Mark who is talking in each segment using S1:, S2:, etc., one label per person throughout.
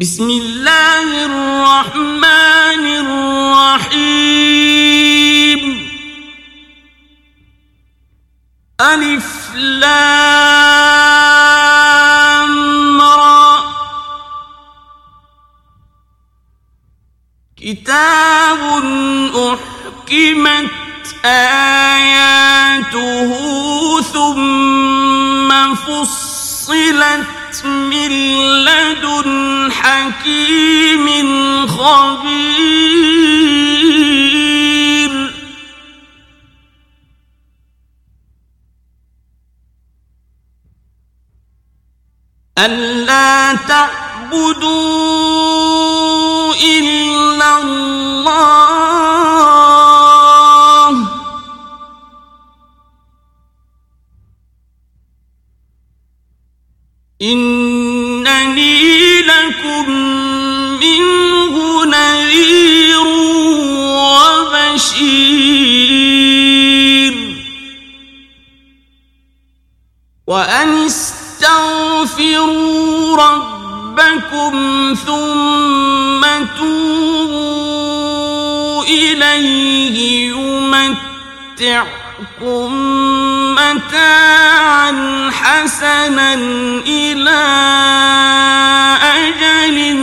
S1: بسم الله الرحمن الرحيم. ألف لام را. كتاب أحكمت آياته ثم فصلت من لدن حكيم خبير ألا تعبدوا إلا الله إنني لكم منه نذير وبشير. وأن استغفروا ربكم ثم توبوا إليه يمتعكم. متاعا حسنا إلى أجل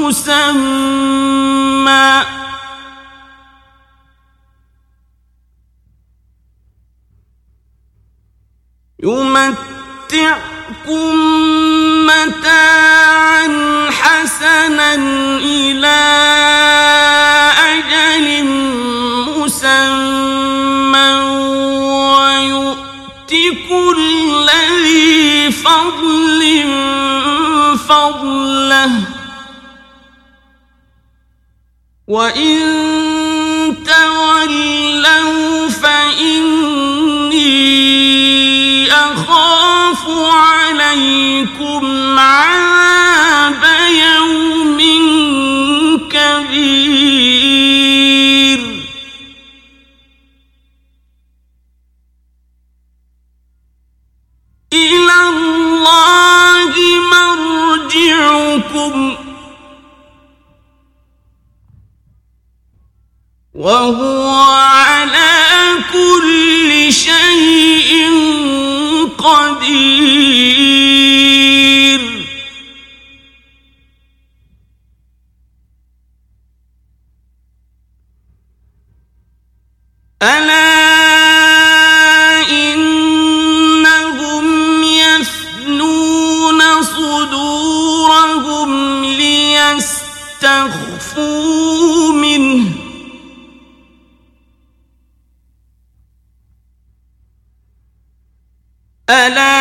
S1: مسمى. يمتعكم متاعا حسنا إلى أجل فضل فضله. وإن تولوا فإني أخاف عليكم عذاب وهو على كل شيء قدير. ألا ألا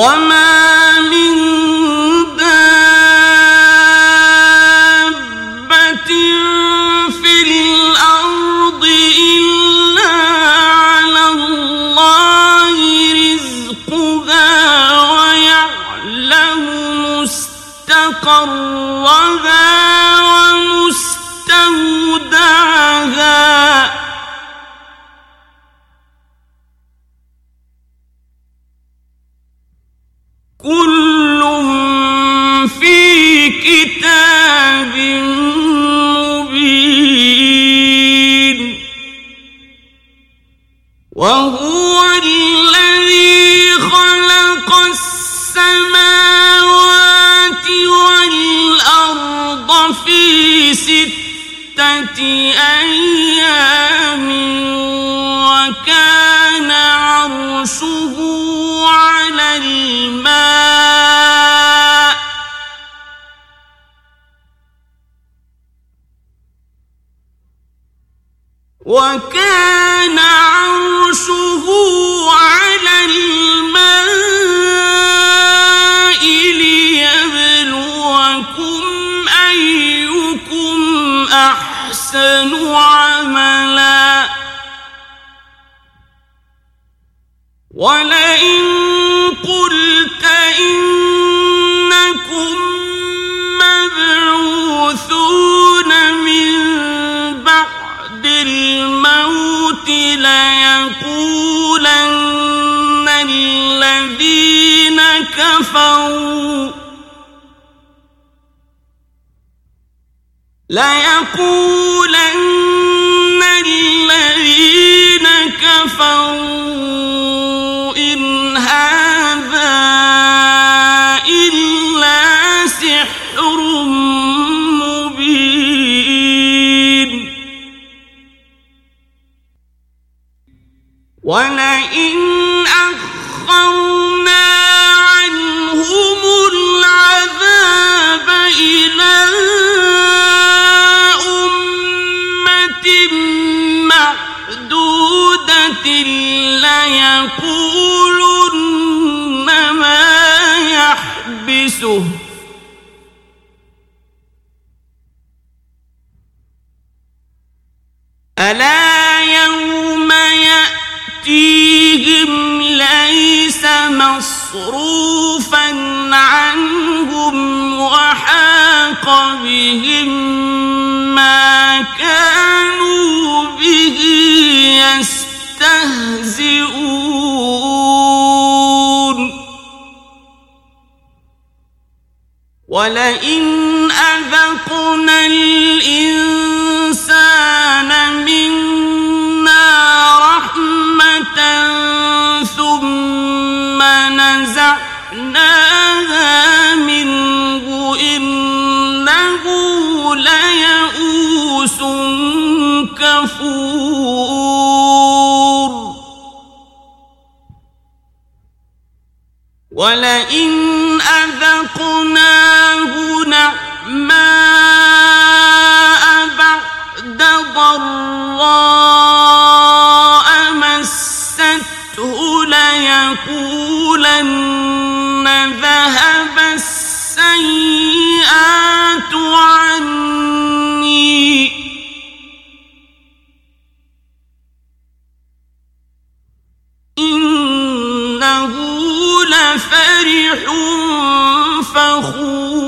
S1: وما أيام وكان عرشه على الماء. وكان عرشه على ولئن قلت إنكم مبعوثون من بعد الموت ليقولن الذين كفروا ليقولن يحبسه ألا يوم يأتيهم ليس مصروفا عنهم وحاق بهم ما كانوا به يستهزئون. ولئن أذقنا الإنسان منا رحمة ثم نزعناها منه إنه ليئوس كفور ولئن أذقناه نعماء بعد ضراء مسته ليقولن ذهب فخور.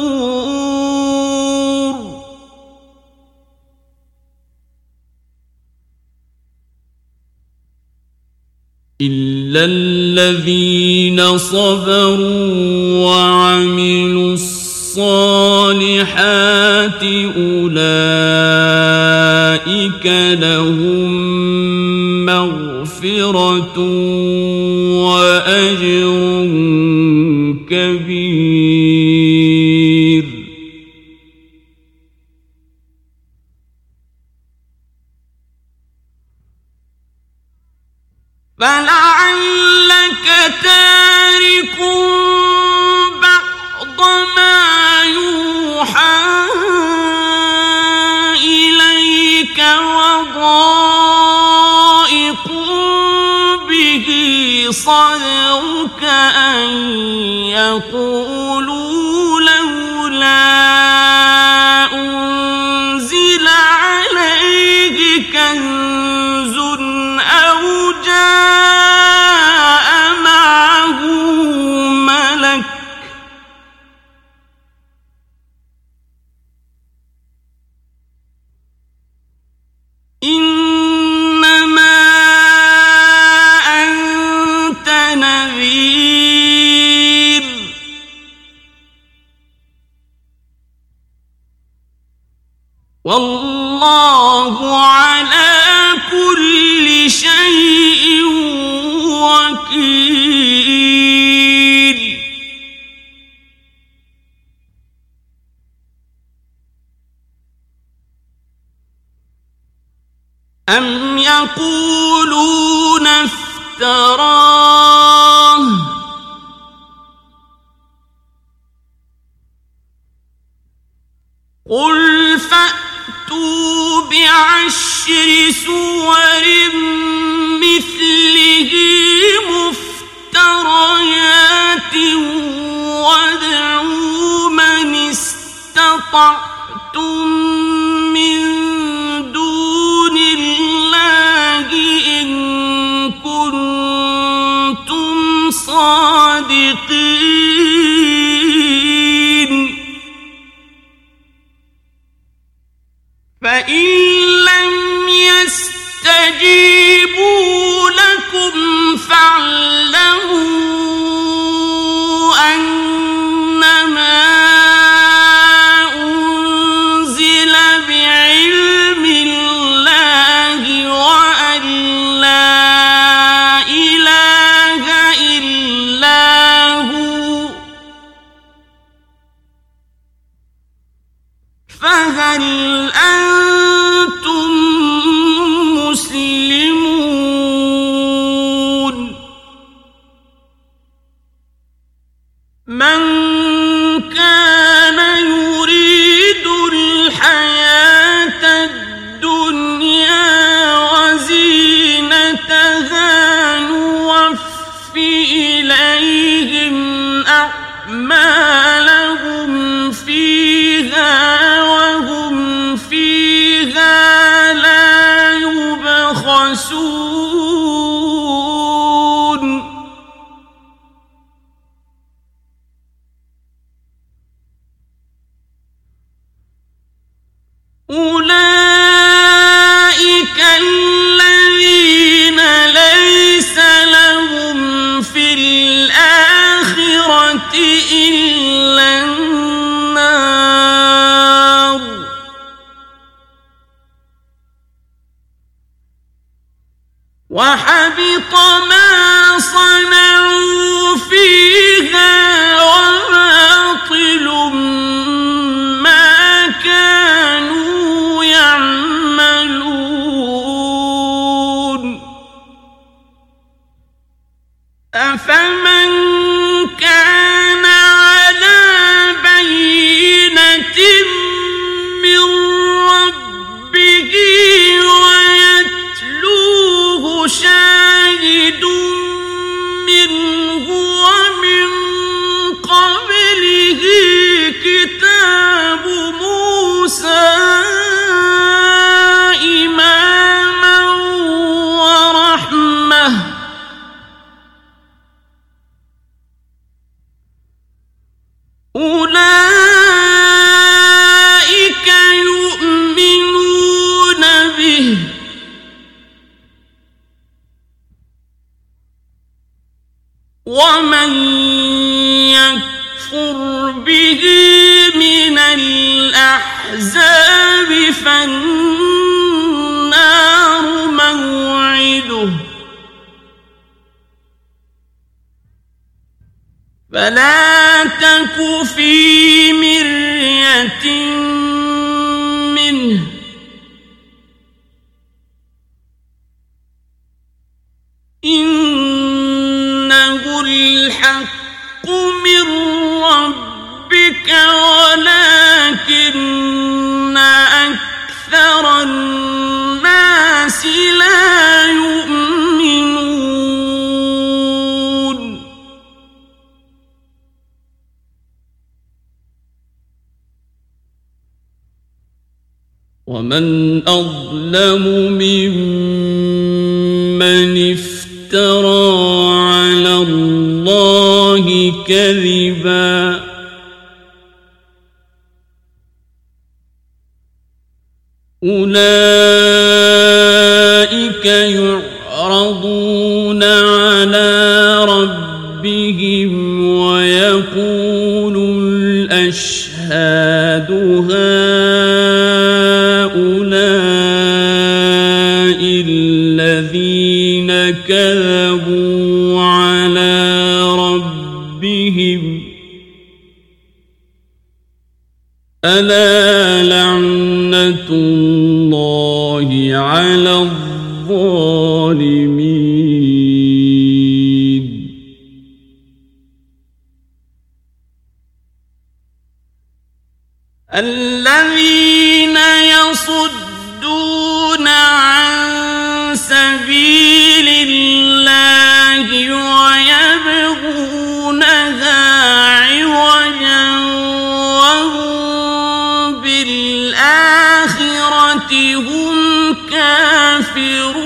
S1: إلا الذين صبروا وعملوا الصالحات أولئك لهم مغفرة وأجر كبير ومن أظلم ممن افترى على الله كذبا أولئك يعرضون على ربهم ويقول الأشهاد هؤلاء هؤلاء الذين كذبوا على ربهم ألا لعنة الله على الظالمين؟ خير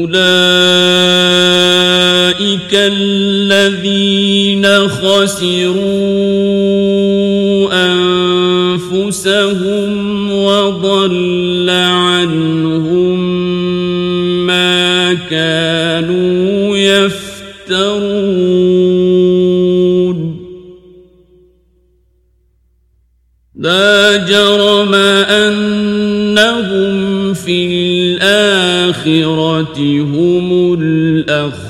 S1: أولئك الذين خسروا أنفسهم وضل عنهم ما كانوا يفترون لا جرم أنهم في الأرض الآخرة هم الأخسرون.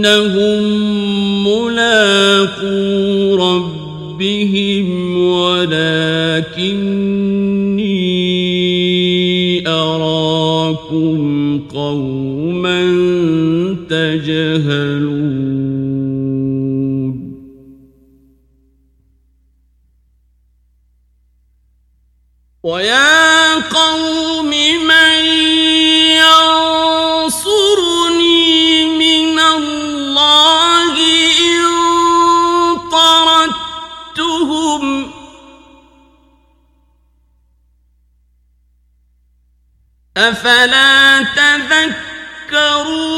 S1: إنهم ملاقو ربهم ولكني أراكم قوما تجهلون ويا أفلا تذكرون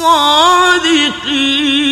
S1: الصادقين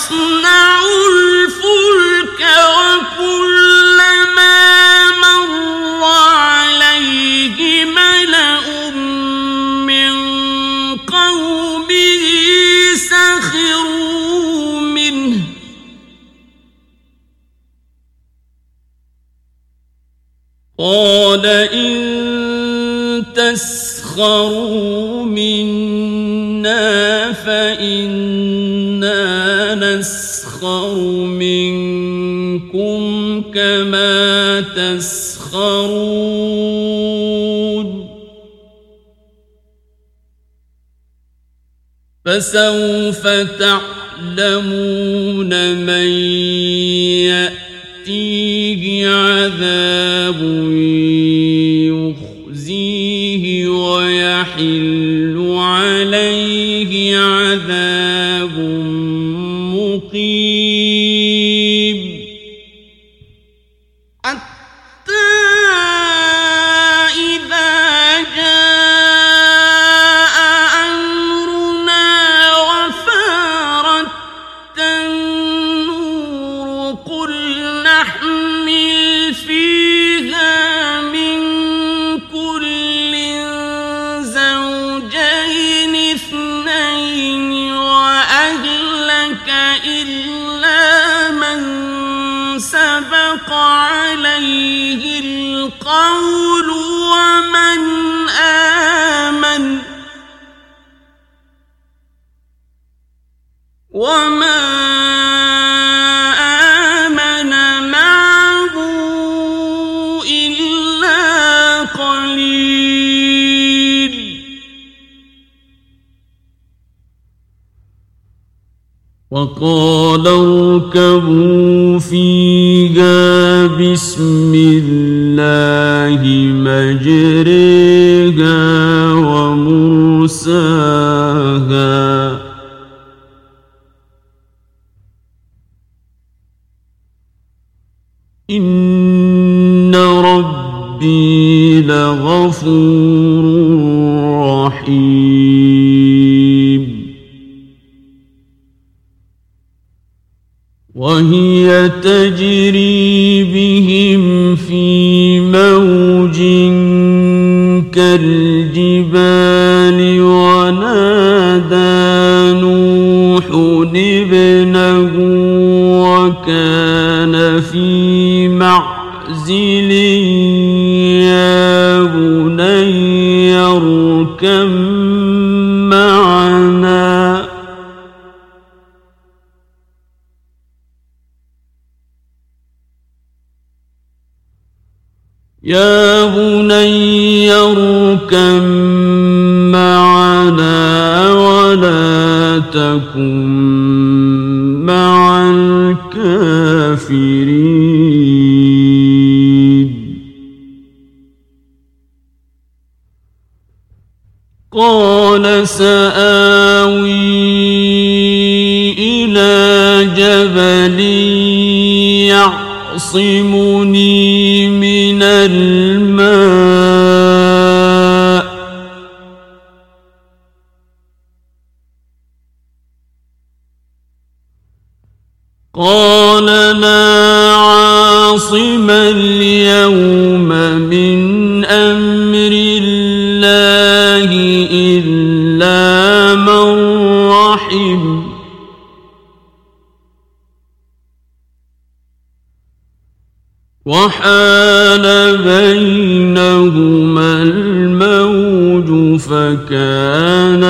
S1: ويصنع الفلك وكلما مر عليه ملأ من قومه سخروا منه. قال إن تسخروا نسخر منكم كما تسخرون. فسوف تعلمون من يأتيه عذاب وقال اركبوا فيها بسم الله مجريها ومرساها. إن ربي لغفور رحيم. وهي تجري بهم في موج كالجبال. اركب معنا ولا تكن مع الكافرين. قال سآوي إلى جبل يعصمني من الماء قال لا عاصم اليوم من أمر الله إلا من رحم. وحال بينهما الموج فكان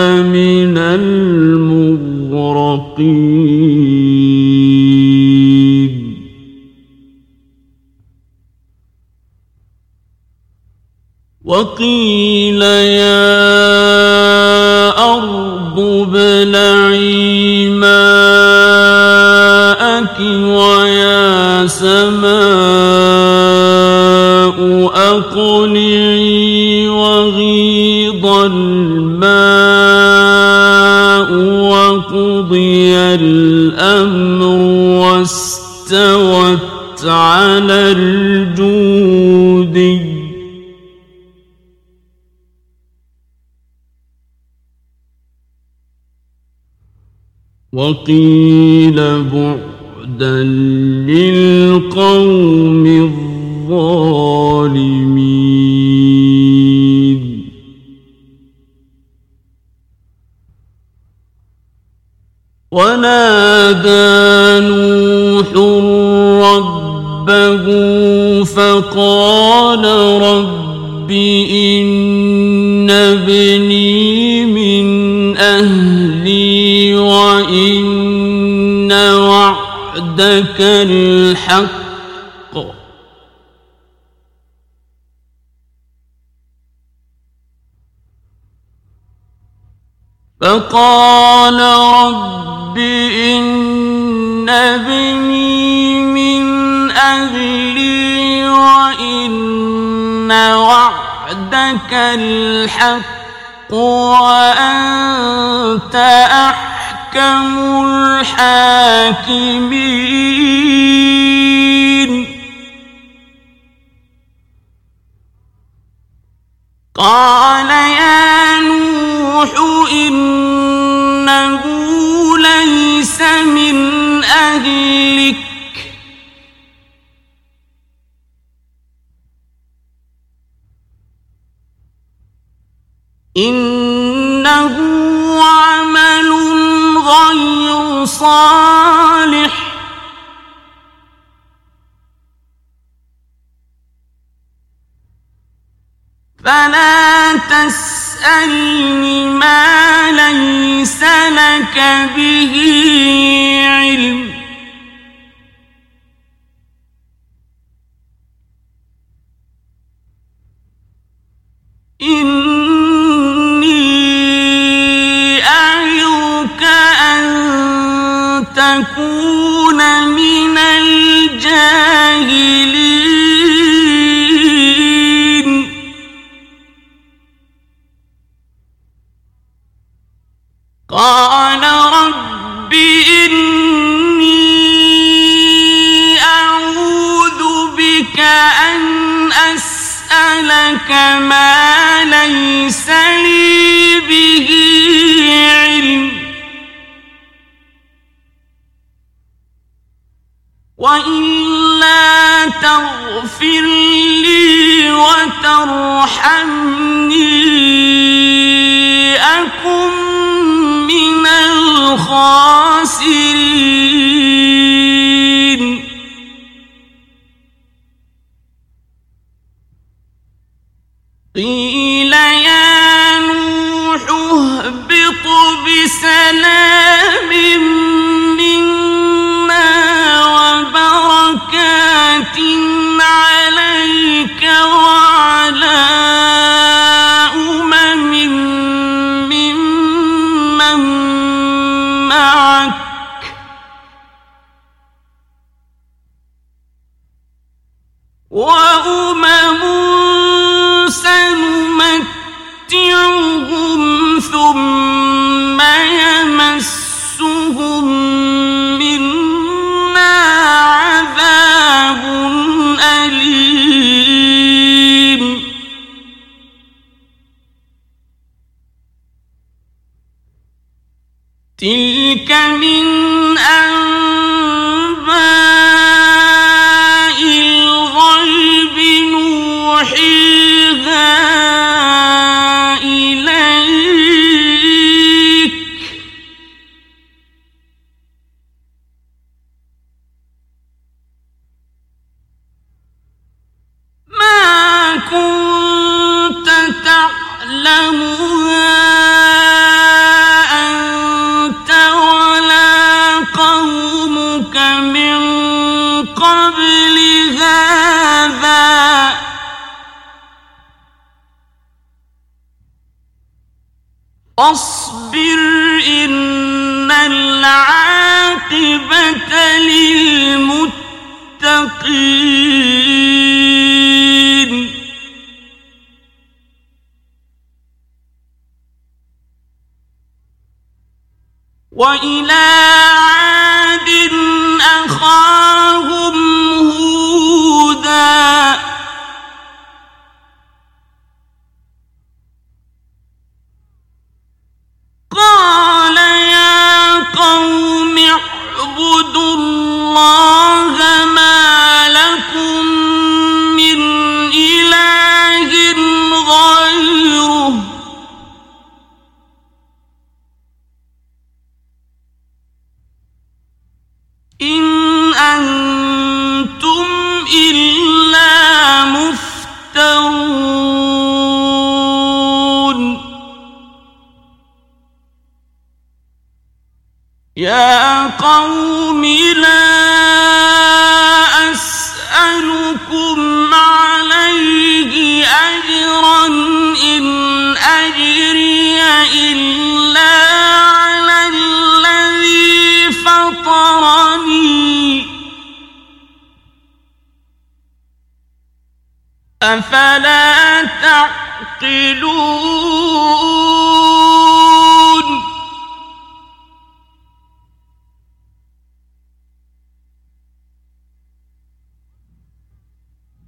S1: وقيل بعدا للقوم الظالمين. ونادى نوح ربه فقال رب إن ابني وعدك الحق. فقال رب إن ابني من أهلي وإن وعدك الحق وأنت أحكم الحاكمين. قال يا نوح إنه ليس من أهلك. إنه عمل غير صالح. فلا تسألني ما ليس لك به علم. إني من الجاهلين. قال رب إني بك أن أسألك ما ليس لي وإلا تغفر لي وترحمني أكن من الخاسرين. قيل يا نوح اهبط بسلام عليك وعلى أفلا تعقلون؟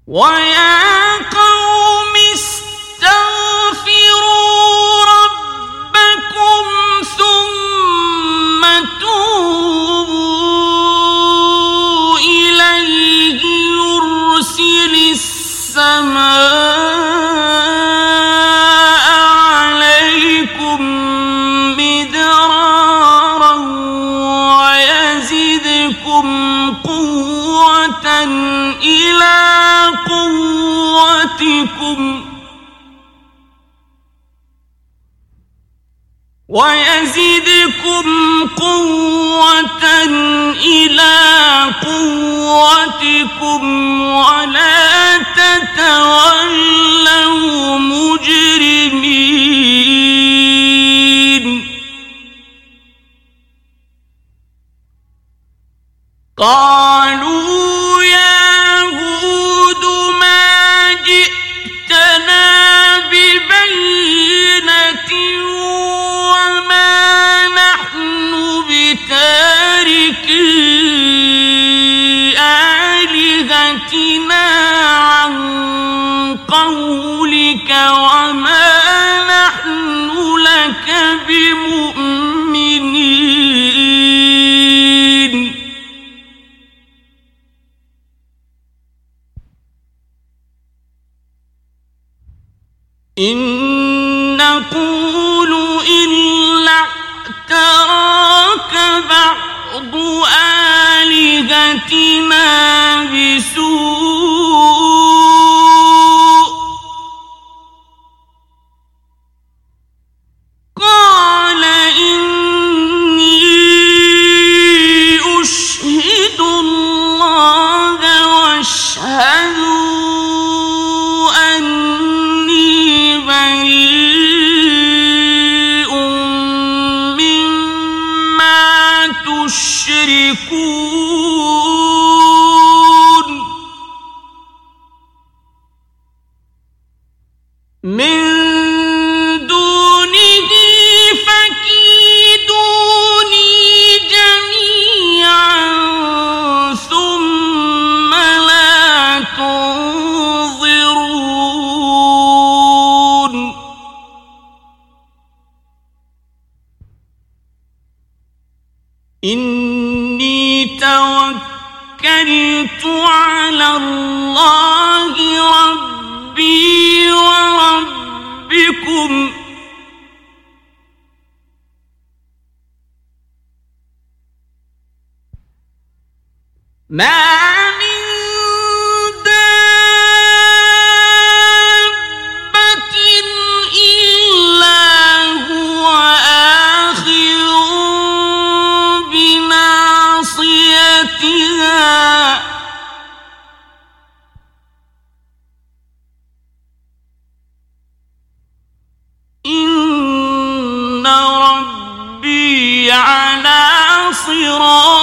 S1: ويا ويزدكم قوة إلى قوتكم ولا تتولوا مجرمين. قالوا عن قولك وما نحن لك بمؤمنين. إن نقول إلا اعتراك بعض آلهتنا بسوء توكلت على الله ربي وربكم. ما صراط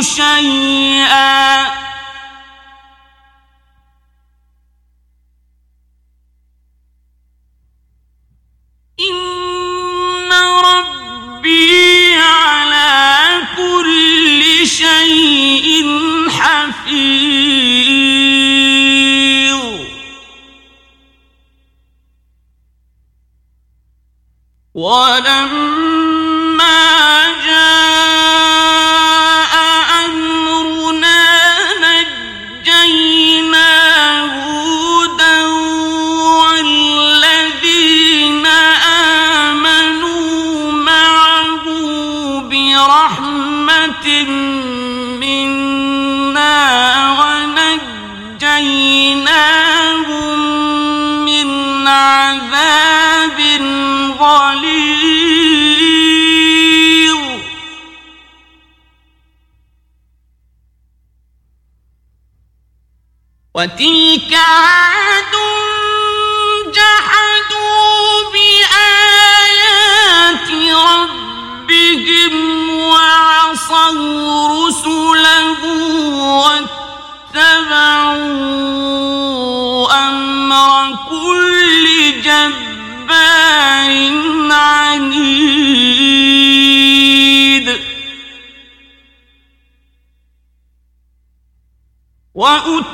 S1: شيئا وأتبعوا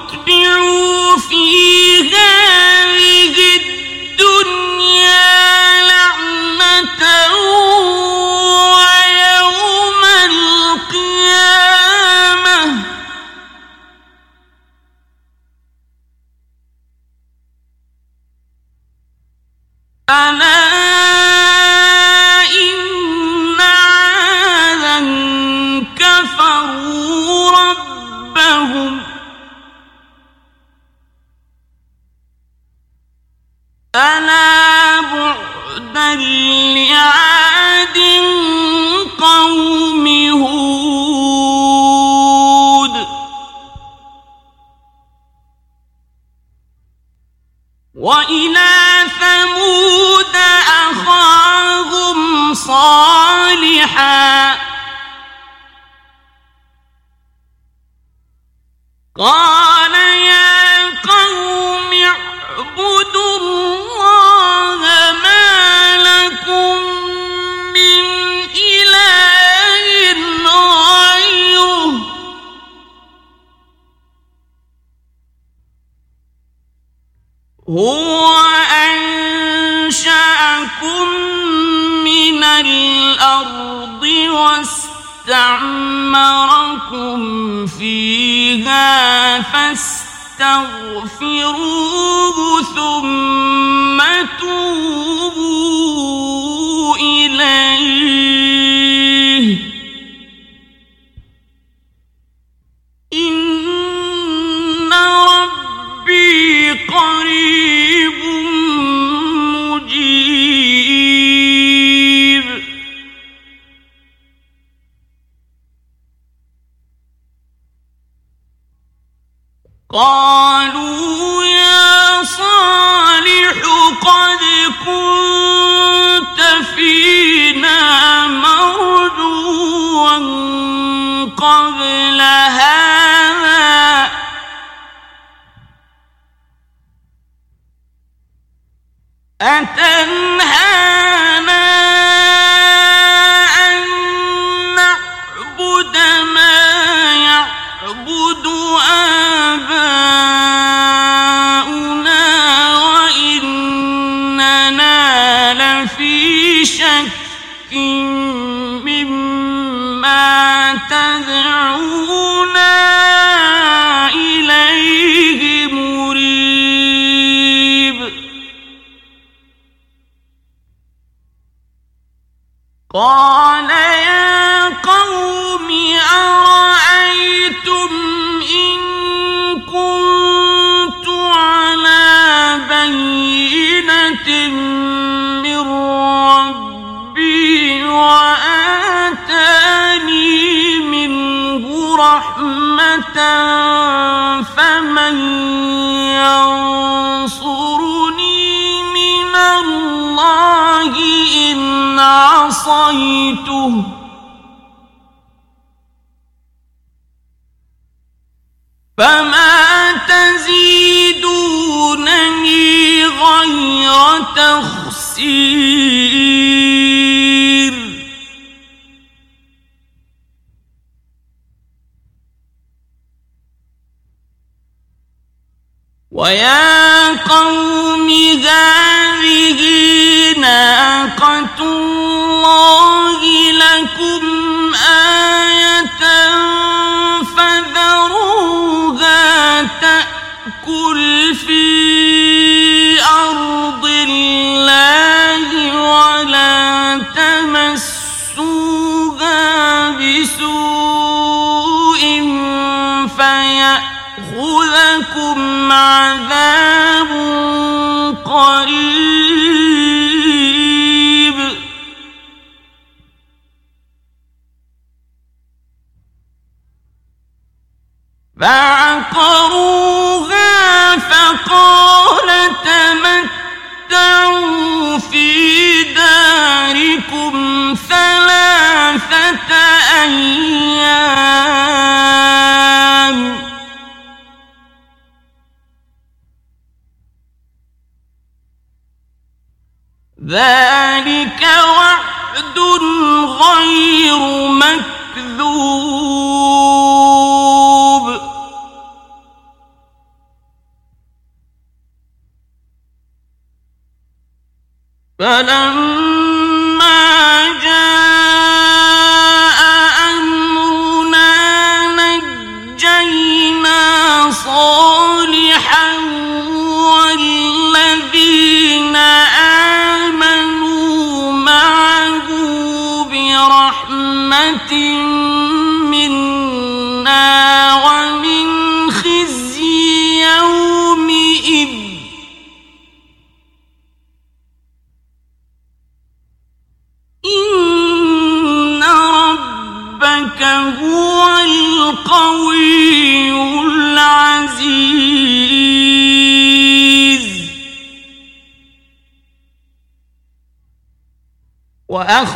S1: ويا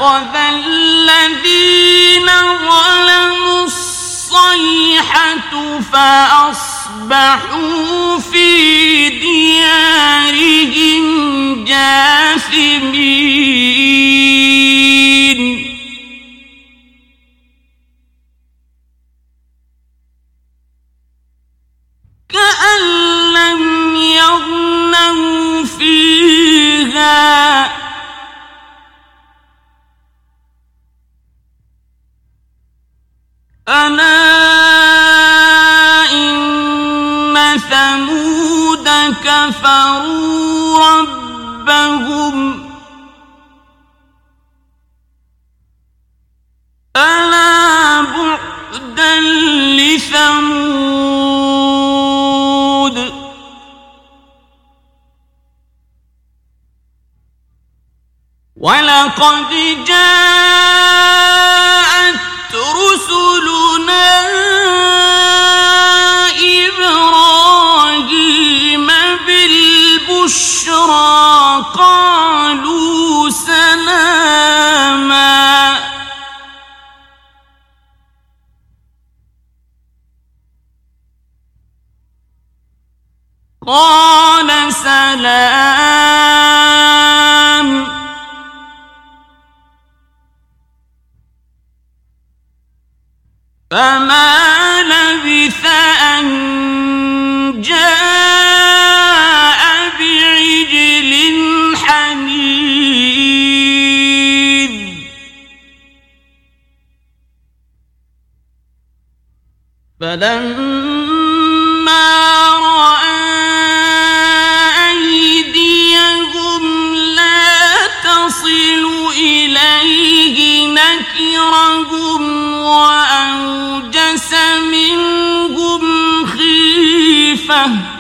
S1: قد Fifa.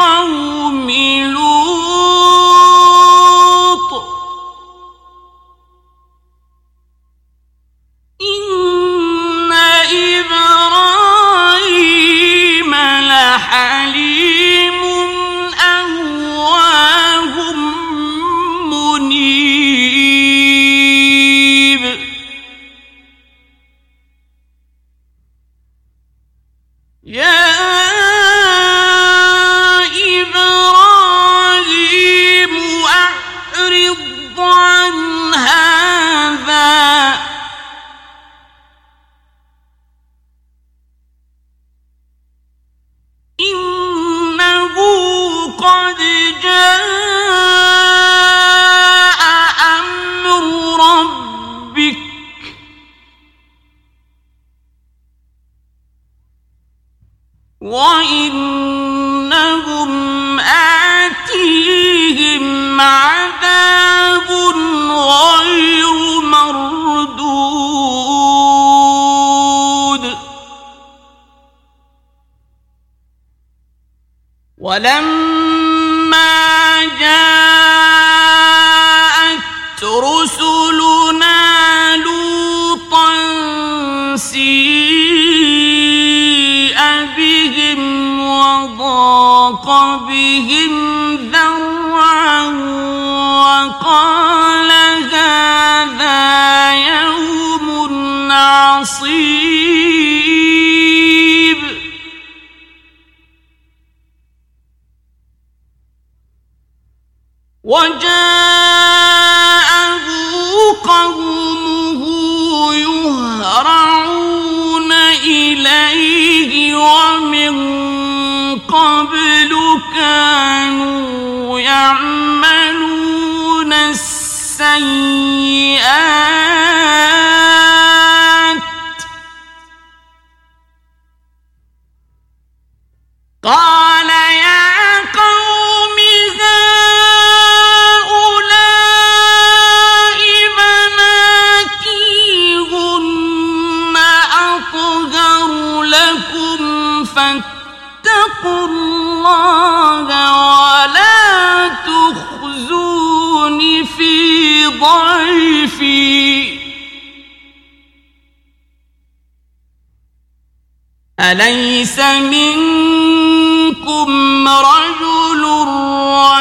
S1: قول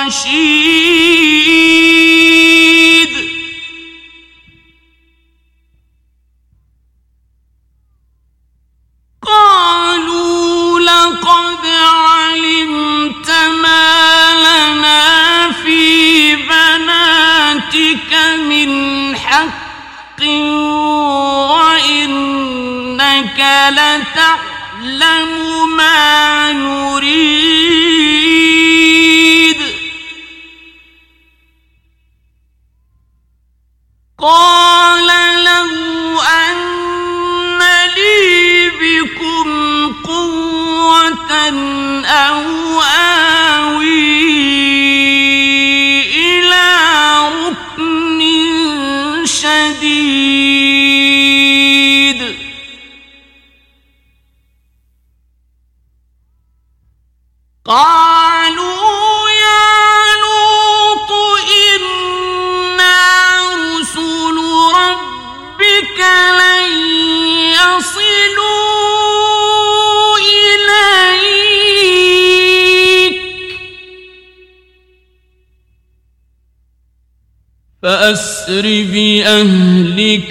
S1: شی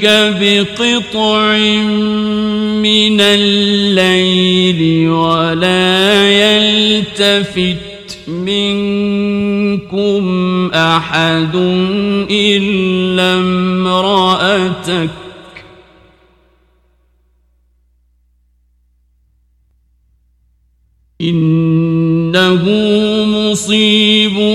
S1: ربك بقطع من الليل ولا يلتفت منكم أحد إلا امرأتك. إنه مصيب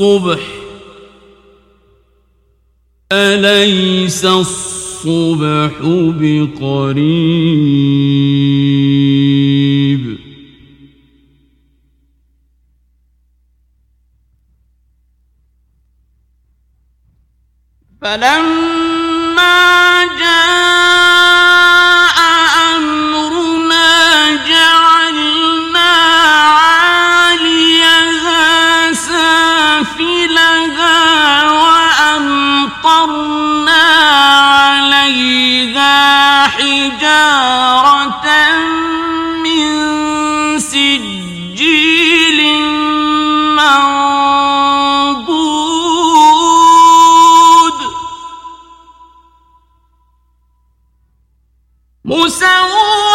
S1: الصبح. أليس الصبح بقريب؟ فلما 木三五。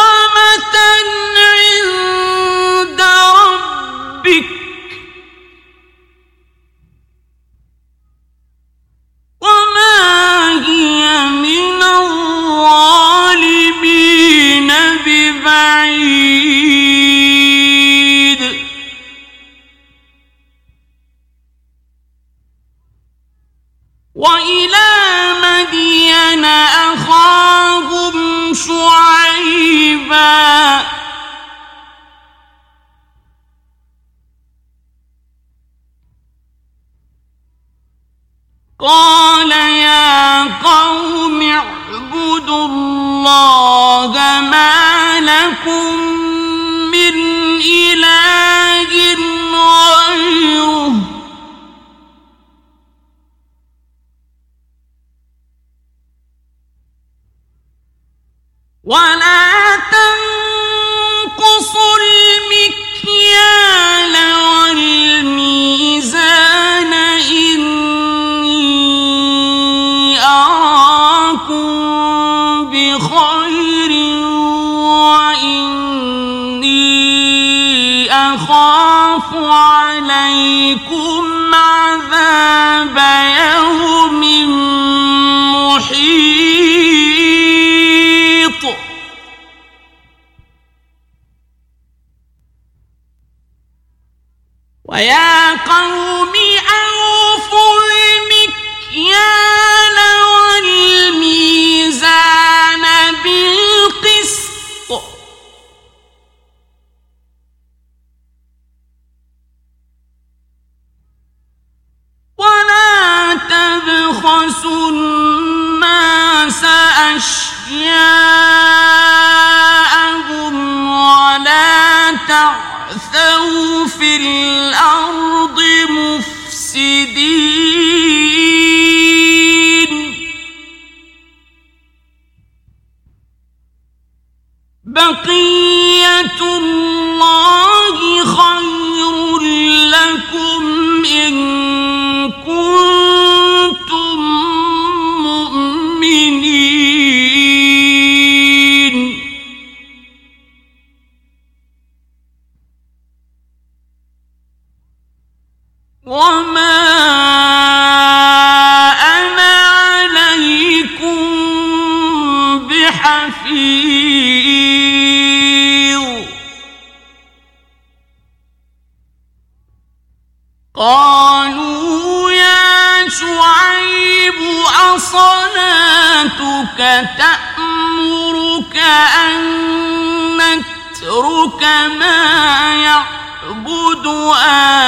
S1: Ah!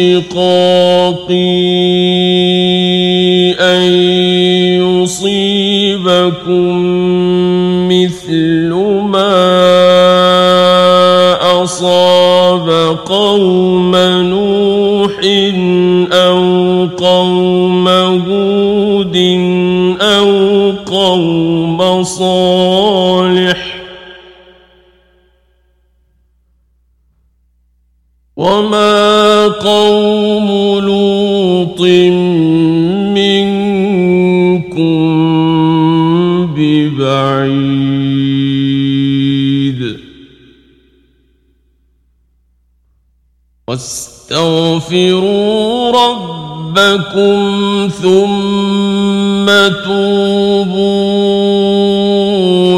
S1: شقاقي أن يصيبكم مثل ما أصاب قوم نوح أو قوم هود أو قوم صالح
S2: واستغفروا ربكم ثم توبوا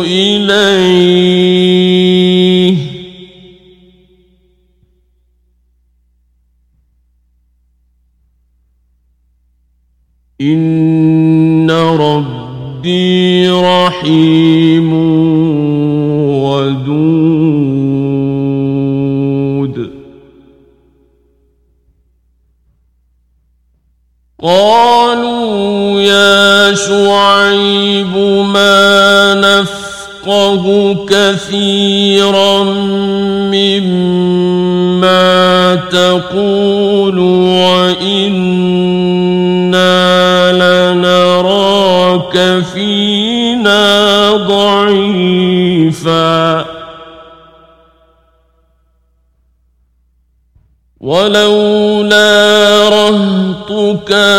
S2: إليه. رحيم قالوا يا شعيب ما نفقه كثيرا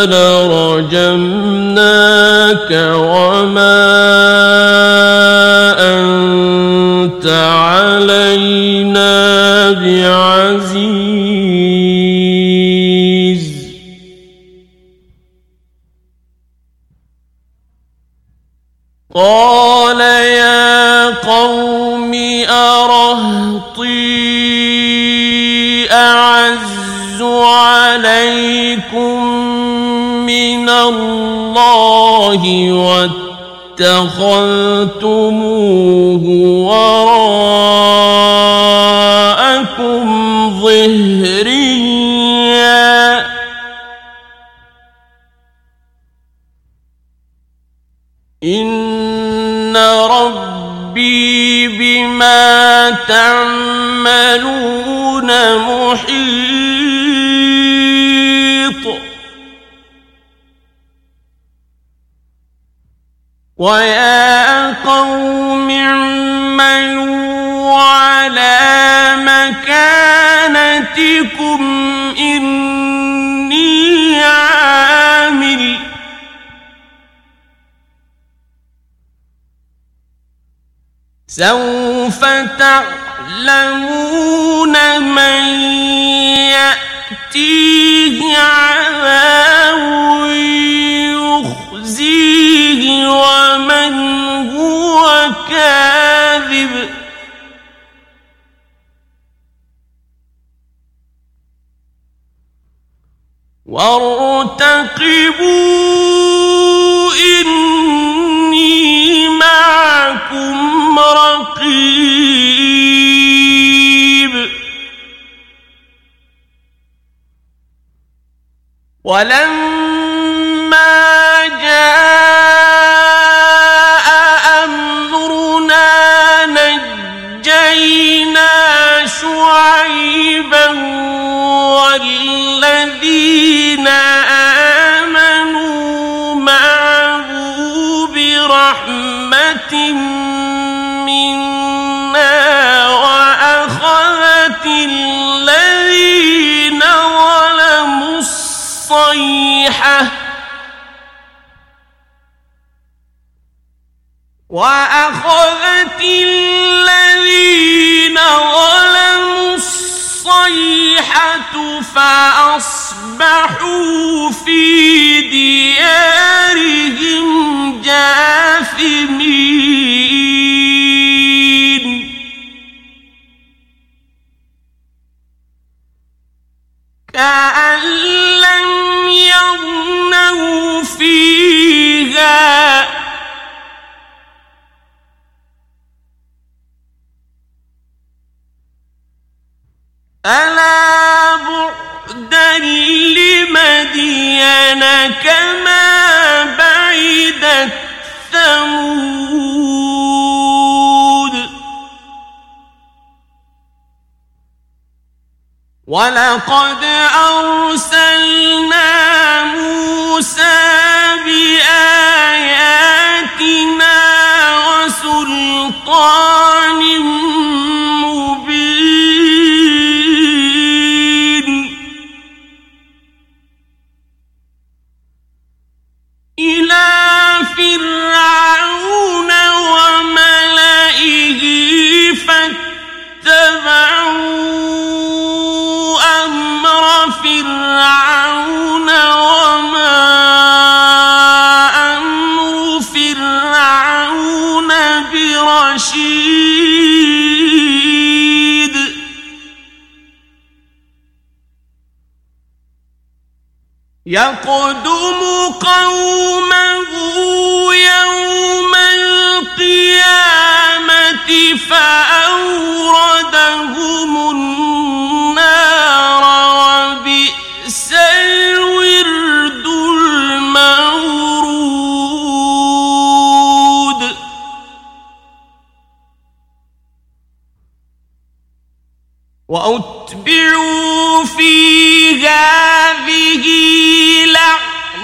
S2: رهطك لرجمناك اتخذت ويا قوم اعملوا على مكانتكم إني عامل سوف تعلمون من يأتيه عذاب كاذب وارتقبوا إني معكم رقيب. ولما وأخذت الذين ظلموا الصيحة فأصبحوا في ديارهم جاثمين. كأن لم يغنوا فيها ألا بعدا لمدين كما بعدت ثمود ولقد أرسلنا موسى بآياتنا وسلطان يقدم قومه يوم القيامة فأوردهم النار وبئس الورد المورود. وأتبعوا في هذه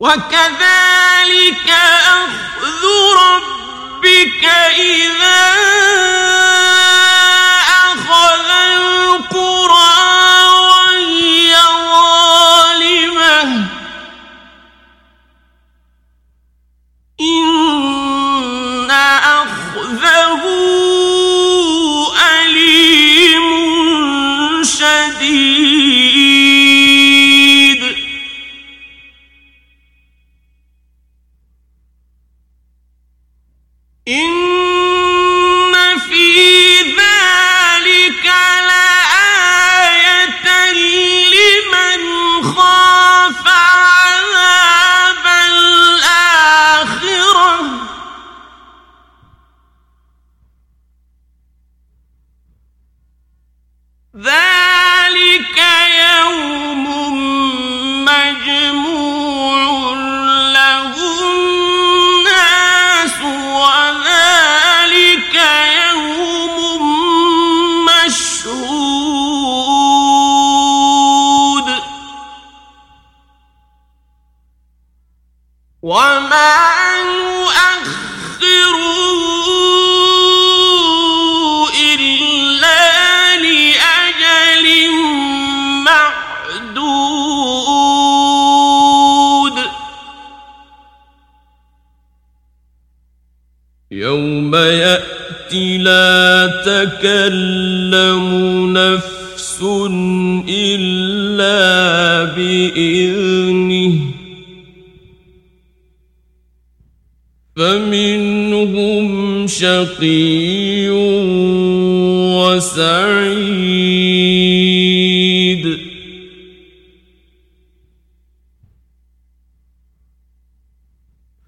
S2: وكذلك أخذ ربك إذا شقي وسعيد.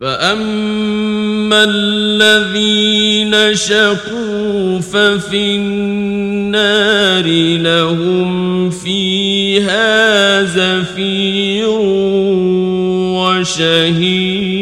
S2: فأما الذين شقوا ففي النار لهم فيها زفير وشهيق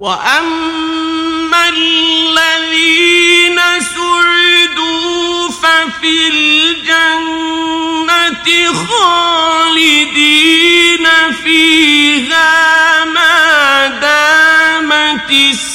S2: وأما الذين سعدوا ففي الجنة خالدين فيها ما دامت السماوات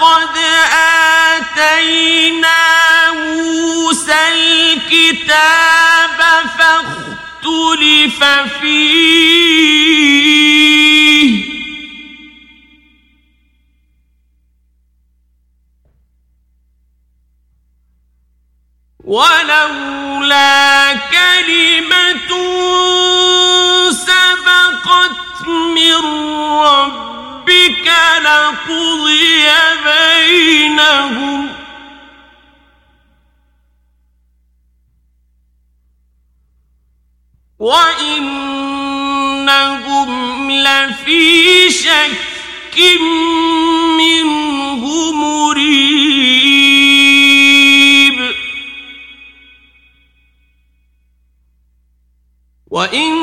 S2: ولقد آتينا موسى الكتاب فاختلف فيه. ولولا كلمة سبقت من ربك لقضي بينهم. وإنهم لفي شك منه مريب. وإن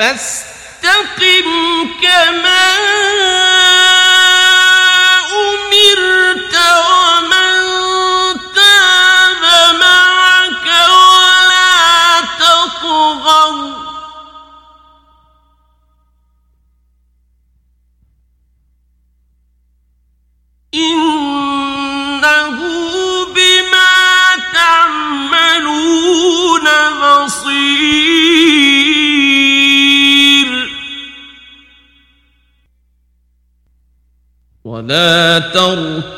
S2: That's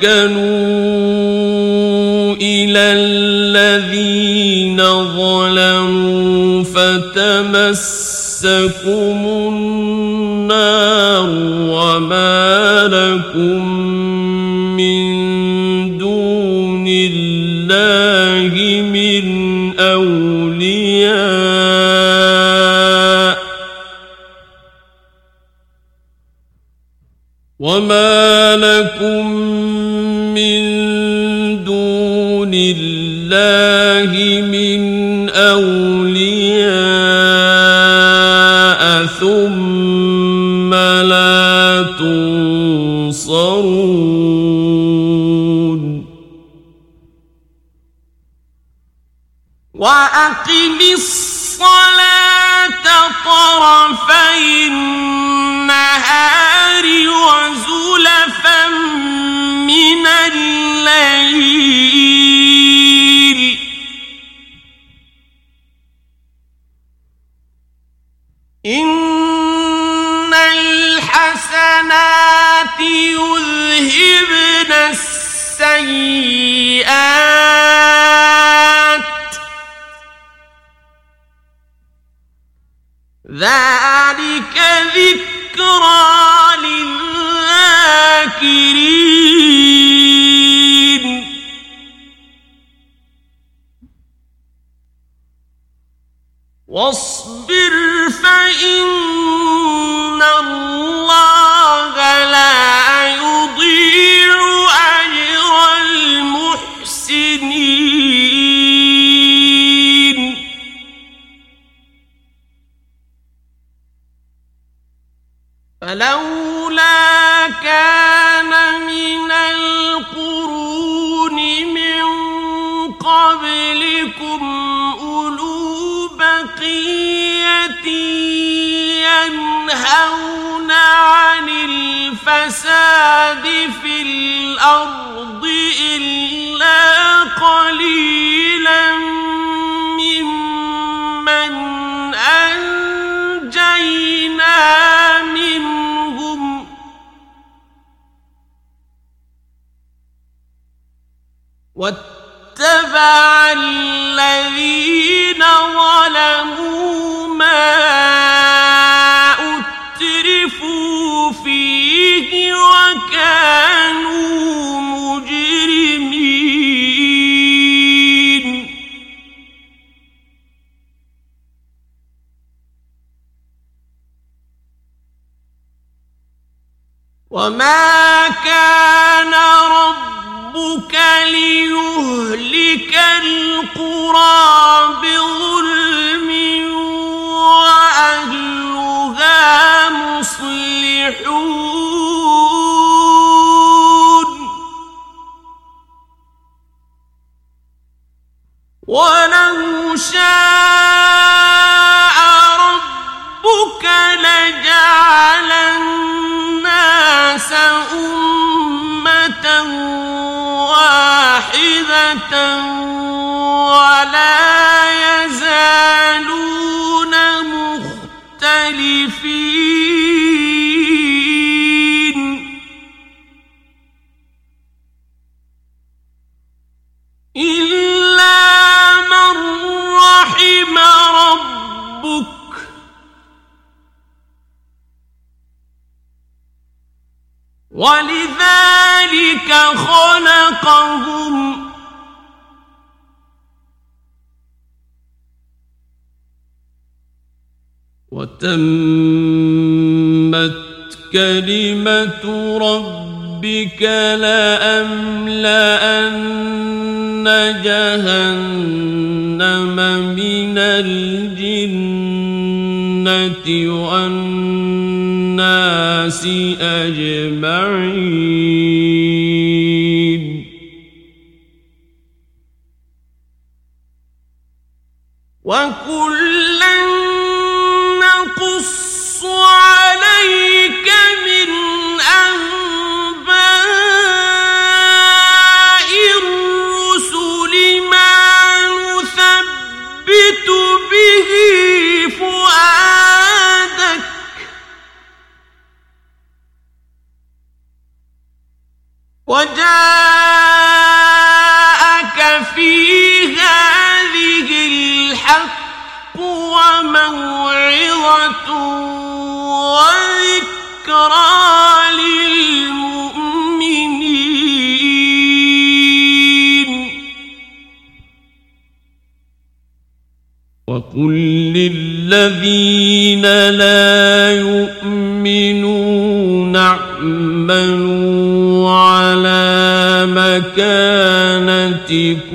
S2: تركنوا إلى الذين ظلموا فتمسكم النار وما لكم من دون الله من أولياء وما لكم من دون الله من أولياء ثم لا تنصرون. وأقم الصلاة طرفي النهار وزلفا الليل إن الحسنات يذهبن السيئات ذلك ذكرى للذاكرين واصبر فإن الله لا يضيع أجر المحسنين. فلولا كان ينهون عن الفساد في الأرض إلا قليلا ممن أنجينا منهم. واتبع الذين ظلموا ما وكانوا مجرمين. وما كان ربك ليهلك القرى بظلم واهلها مصلحون. ولو شاء ربك لجعل الناس أمة ولذلك خلقهم. وتمت كلمة ربك لأملأن جهنم من الجنة والناس أجمعين. وكلا وجاءك في هذه الحق وموعظة وذكرى للمؤمنين. وقل للذين لا يؤمنون مكانتكم